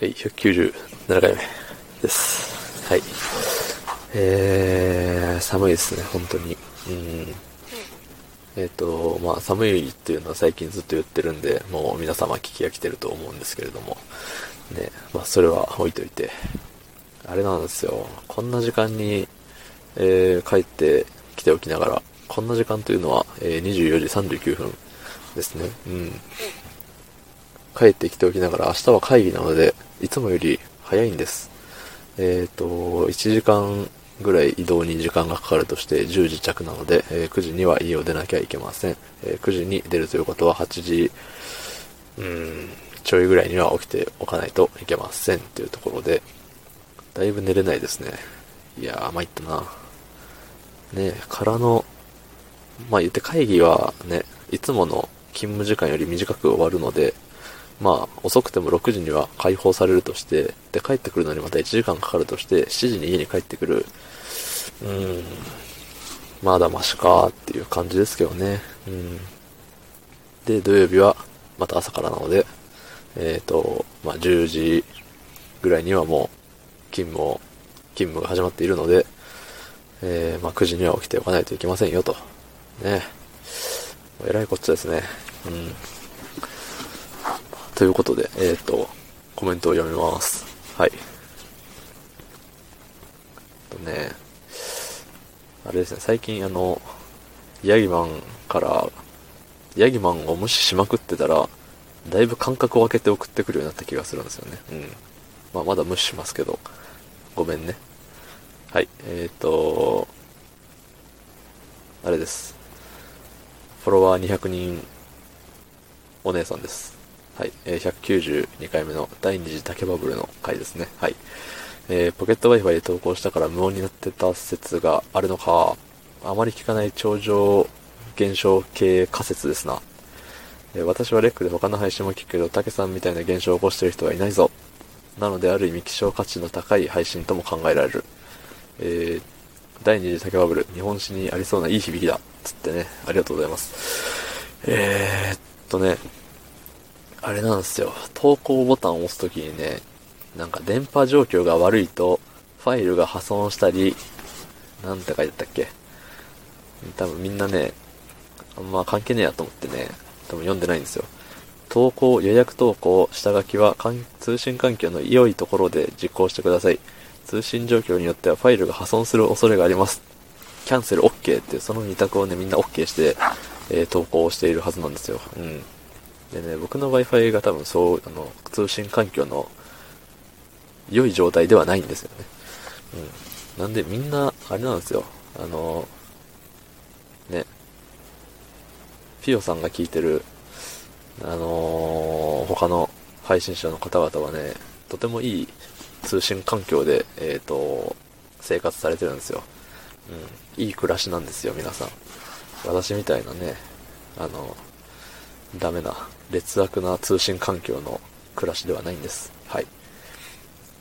はい、197回目です。はい。えー、寒いですね、本当に。うん。えっ、と、まあ、寒いっていうのは最近ずっと言ってるんで、もう皆様聞き飽きてると思うんですけれども、ね、まあ、それは置いといて、あれなんですよ、こんな時間に、えー帰ってきておきながら、こんな時間というのは、えー24時39分ですね。うん。帰ってきておきながら明日は会議なので、いつもより早いんです。えっ、と、1時間ぐらい移動に時間がかかるとして10時着なので、えー9時には家を出なきゃいけません。えー9時に出るということは8時、うん、ちょいぐらいには起きておかないといけませんというところで、だいぶ寝れないですね。いやー、参ったな。ねからの、まあ言って会議はね、いつもの勤務時間より短く終わるので、まあ遅くても6時には解放されるとして、で帰ってくるのにまた1時間かかるとして、7時に家に帰ってくる。うーん、まだマシかっていう感じですけどね。うん。で、土曜日はまた朝からなので、えっ、と、まあ10時ぐらいにはもう勤務を、勤務が始まっているので、えーまあ、9時には起きておかないといけませんよと。ね。えらいこっちゃですね。うん。ということで、えっ、と、コメントを読みます。はい。とね、あれですね、最近あの、ヤギマンから、ヤギマンを無視しまくってたら、だいぶ間隔を空けて送ってくるようになった気がするんですよね。うん。まあ、まだ無視しますけど、ごめんね。はい、えっ、ー、と、あれです。フォロワー200人お姉さんです。はい、えー192回目の第二次竹バブルの回ですね。はい。えーポケット Wi-Fi で投稿したから無音になってた説があるのか、あまり聞かない超常現象系仮説ですな。えー私はレックで他の配信も聞くけど、竹さんみたいな現象を起こしてる人はいないぞ。なので、ある意味希少価値の高い配信とも考えられる。えー第二次竹バブル、日本史にありそうないい響きだ。つってね、ありがとうございます。えー、っとね、あれなんですよ。投稿ボタンを押すときにね、なんか電波状況が悪いと、ファイルが破損したり、なんて書いてったっけ？多分みんなね、あんま関係ねえやと思ってね、多分読んでないんですよ。投稿、予約投稿、下書きは通信環境の良いところで実行してください。通信状況によってはファイルが破損する恐れがあります。キャンセル OK っていうその2択をね、みんな OK して、えー投稿をしているはずなんですよ。うん。でね、僕の Wi-Fi が多分そう、あの、通信環境の良い状態ではないんですよね。うん。なんでみんな、あれなんですよ。あの、ね、ピオさんが聞いてる、あのー他の配信者の方々はね、とてもいい通信環境で、えっ、と、生活されてるんですよ。うん。いい暮らしなんですよ、皆さん。私みたいなね、あの、ダメな、劣悪な通信環境の暮らしではないんです。はい。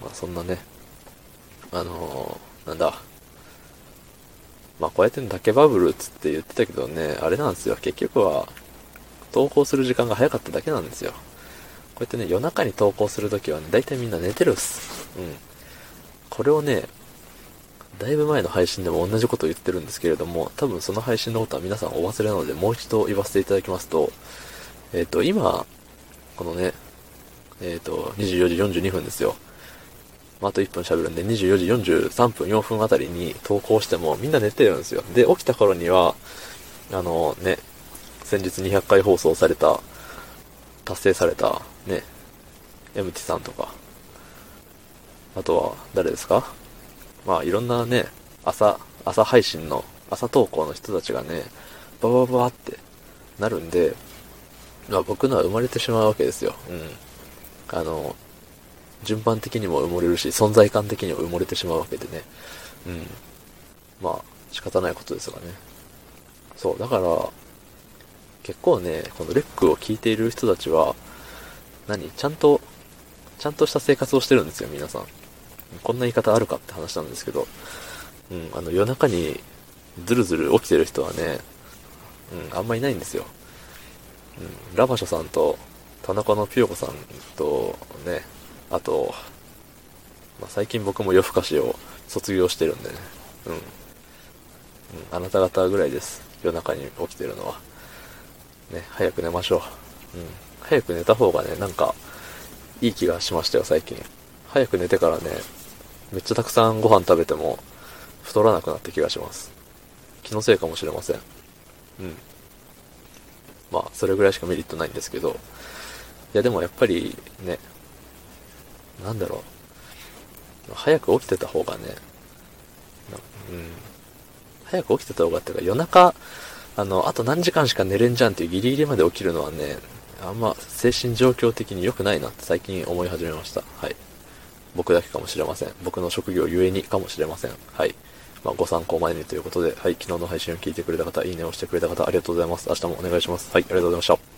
まあそんなね、あのーなんだ、まあこうやって竹バブルっつって言ってたけどね、あれなんですよ、結局は、投稿する時間が早かっただけなんですよ。こうやってね、夜中に投稿するときはね、大体みんな寝てるっす。うん。これをね、だいぶ前の配信でも同じことを言ってるんですけれども、多分その配信のことは皆さんお忘れなので、もう一度言わせていただきますと、えっ、と、今、このね、えっ、と、24時42分ですよ。あ、と1分喋るんで、24時43分、4分あたりに投稿してもみんな寝てるんですよ。で、起きた頃には、あのね、先日200回放送された、達成された、ね、エムティさんとか、あとは、誰ですか？まあ、いろんなね、朝、朝配信の、朝投稿の人たちがね、ババババってなるんで、まあ、僕のは生まれてしまうわけですよ。うん。あの、順番的にも埋もれるし、存在感的にも埋もれてしまうわけでね。うん。まあ、仕方ないことですがね。そう、だから、結構ね、このレックを聞いている人たちは、何ちゃんと、ちゃんとした生活をしてるんですよ、皆さん。こんな言い方あるかって話なんですけど、うん、あの、夜中にずるずる起きてる人はね、うん、あんまいないんですよ。ラバショさんと、田中のピヨコさんとね、あと、まあ、最近僕も夜更かしを卒業してるんでね。うん。うん、あなた方ぐらいです。夜中に起きてるのは。ね、早く寝ましょう。うん。早く寝た方がね、なんか、いい気がしましたよ、最近。早く寝てからね、めっちゃたくさんご飯食べても、太らなくなった気がします。気のせいかもしれません。うん。まあ、それぐらいしかメリットないんですけど、いやでもやっぱりね、なんだろう。早く起きてた方がね、うん。早く起きてた方がっていうか夜中、あの、あと何時間しか寝れんじゃんっていうギリギリまで起きるのはね、あんま精神状況的に良くないなって最近思い始めました。はい。僕だけかもしれません。僕の職業ゆえにかもしれません。はい。まあ、ご参考までにということで、はい、昨日の配信を聞いてくれた方、いいねをしてくれた方、ありがとうございます。明日もお願いします。はい、ありがとうございました。